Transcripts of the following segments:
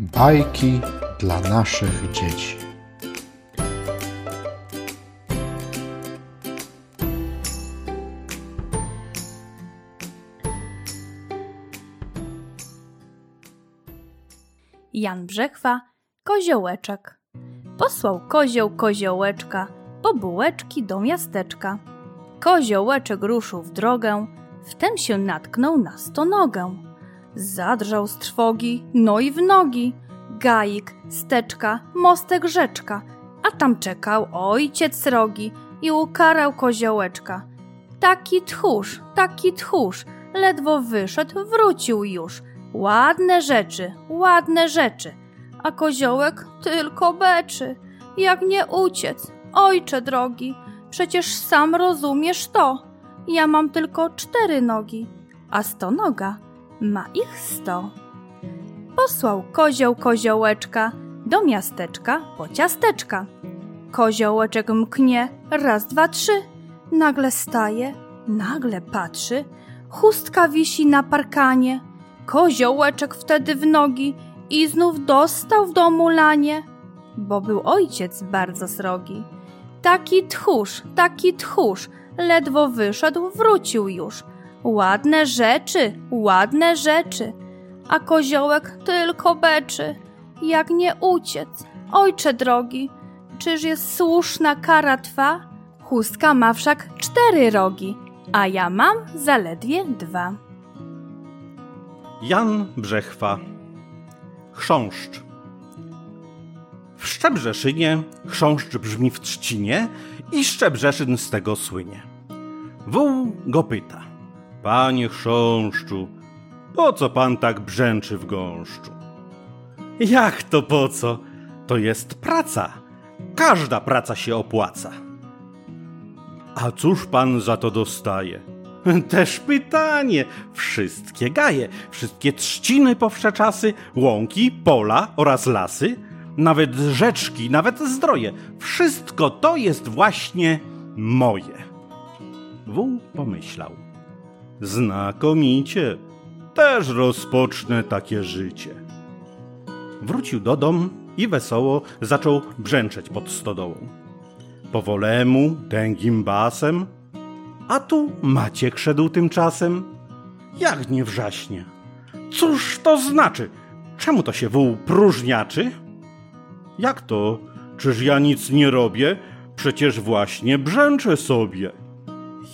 Bajki dla naszych dzieci. Jan Brzechwa, koziołeczek. Posłał kozioł koziołeczka po bułeczki do miasteczka. Koziołeczek ruszył w drogę, wtem się natknął na stonogę. Zadrżał z trwogi, no i w nogi. Gajik, steczka, mostek rzeczka, a tam czekał ojciec srogi i ukarał koziołeczka. Taki tchórz, taki tchórz, ledwo wyszedł, wrócił już. Ładne rzeczy, ładne rzeczy, a koziołek tylko beczy. Jak nie uciec, ojcze drogi, przecież sam rozumiesz to. Ja mam tylko cztery nogi, a stonoga ma ich sto. Posłał kozioł koziołeczka do miasteczka po ciasteczka. Koziołeczek mknie, raz, dwa, trzy. Nagle staje, nagle patrzy. Chustka wisi na parkanie. Koziołeczek wtedy w nogi i znów dostał w domu lanie, bo był ojciec bardzo srogi. Taki tchórz, taki tchórz, ledwo wyszedł, wrócił już. Ładne rzeczy, ładne rzeczy, a koziołek tylko beczy. Jak nie uciec, ojcze drogi, czyż jest słuszna kara twa? Chustka ma wszak cztery rogi, a ja mam zaledwie dwa. Jan Brzechwa Chrząszcz W Szczebrzeszynie chrząszcz brzmi w trzcinie i Szczebrzeszyn z tego słynie. Wół go pyta. Panie chrząszczu, po co pan tak brzęczy w gąszczu? Jak to po co? To jest praca. Każda praca się opłaca. A cóż pan za to dostaje? Też pytanie. Wszystkie gaje, wszystkie trzciny powszeczasy, łąki, pola oraz lasy, nawet rzeczki, nawet zdroje, wszystko to jest właśnie moje. Wół pomyślał. Znakomicie, też rozpocznę takie życie. Wrócił do dom i wesoło zaczął brzęczeć pod stodołą. Powolemu, tęgim basem, a tu Maciek szedł tymczasem. Jak nie wrzaśnie? Cóż to znaczy? Czemu to się wół próżniaczy? Jak to? Czyż ja nic nie robię? Przecież właśnie brzęczę sobie.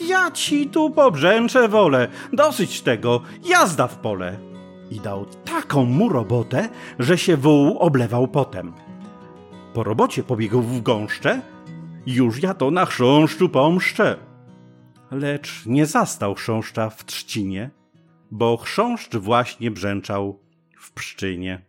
Ja ci tu pobrzęczę wolę, dosyć tego, jazda w pole. I dał taką mu robotę, że się wół oblewał potem. Po robocie pobiegł w gąszcze, już ja to na chrząszczu pomszczę. Lecz nie zastał chrząszcza w trzcinie, bo chrząszcz właśnie brzęczał w pszczynie.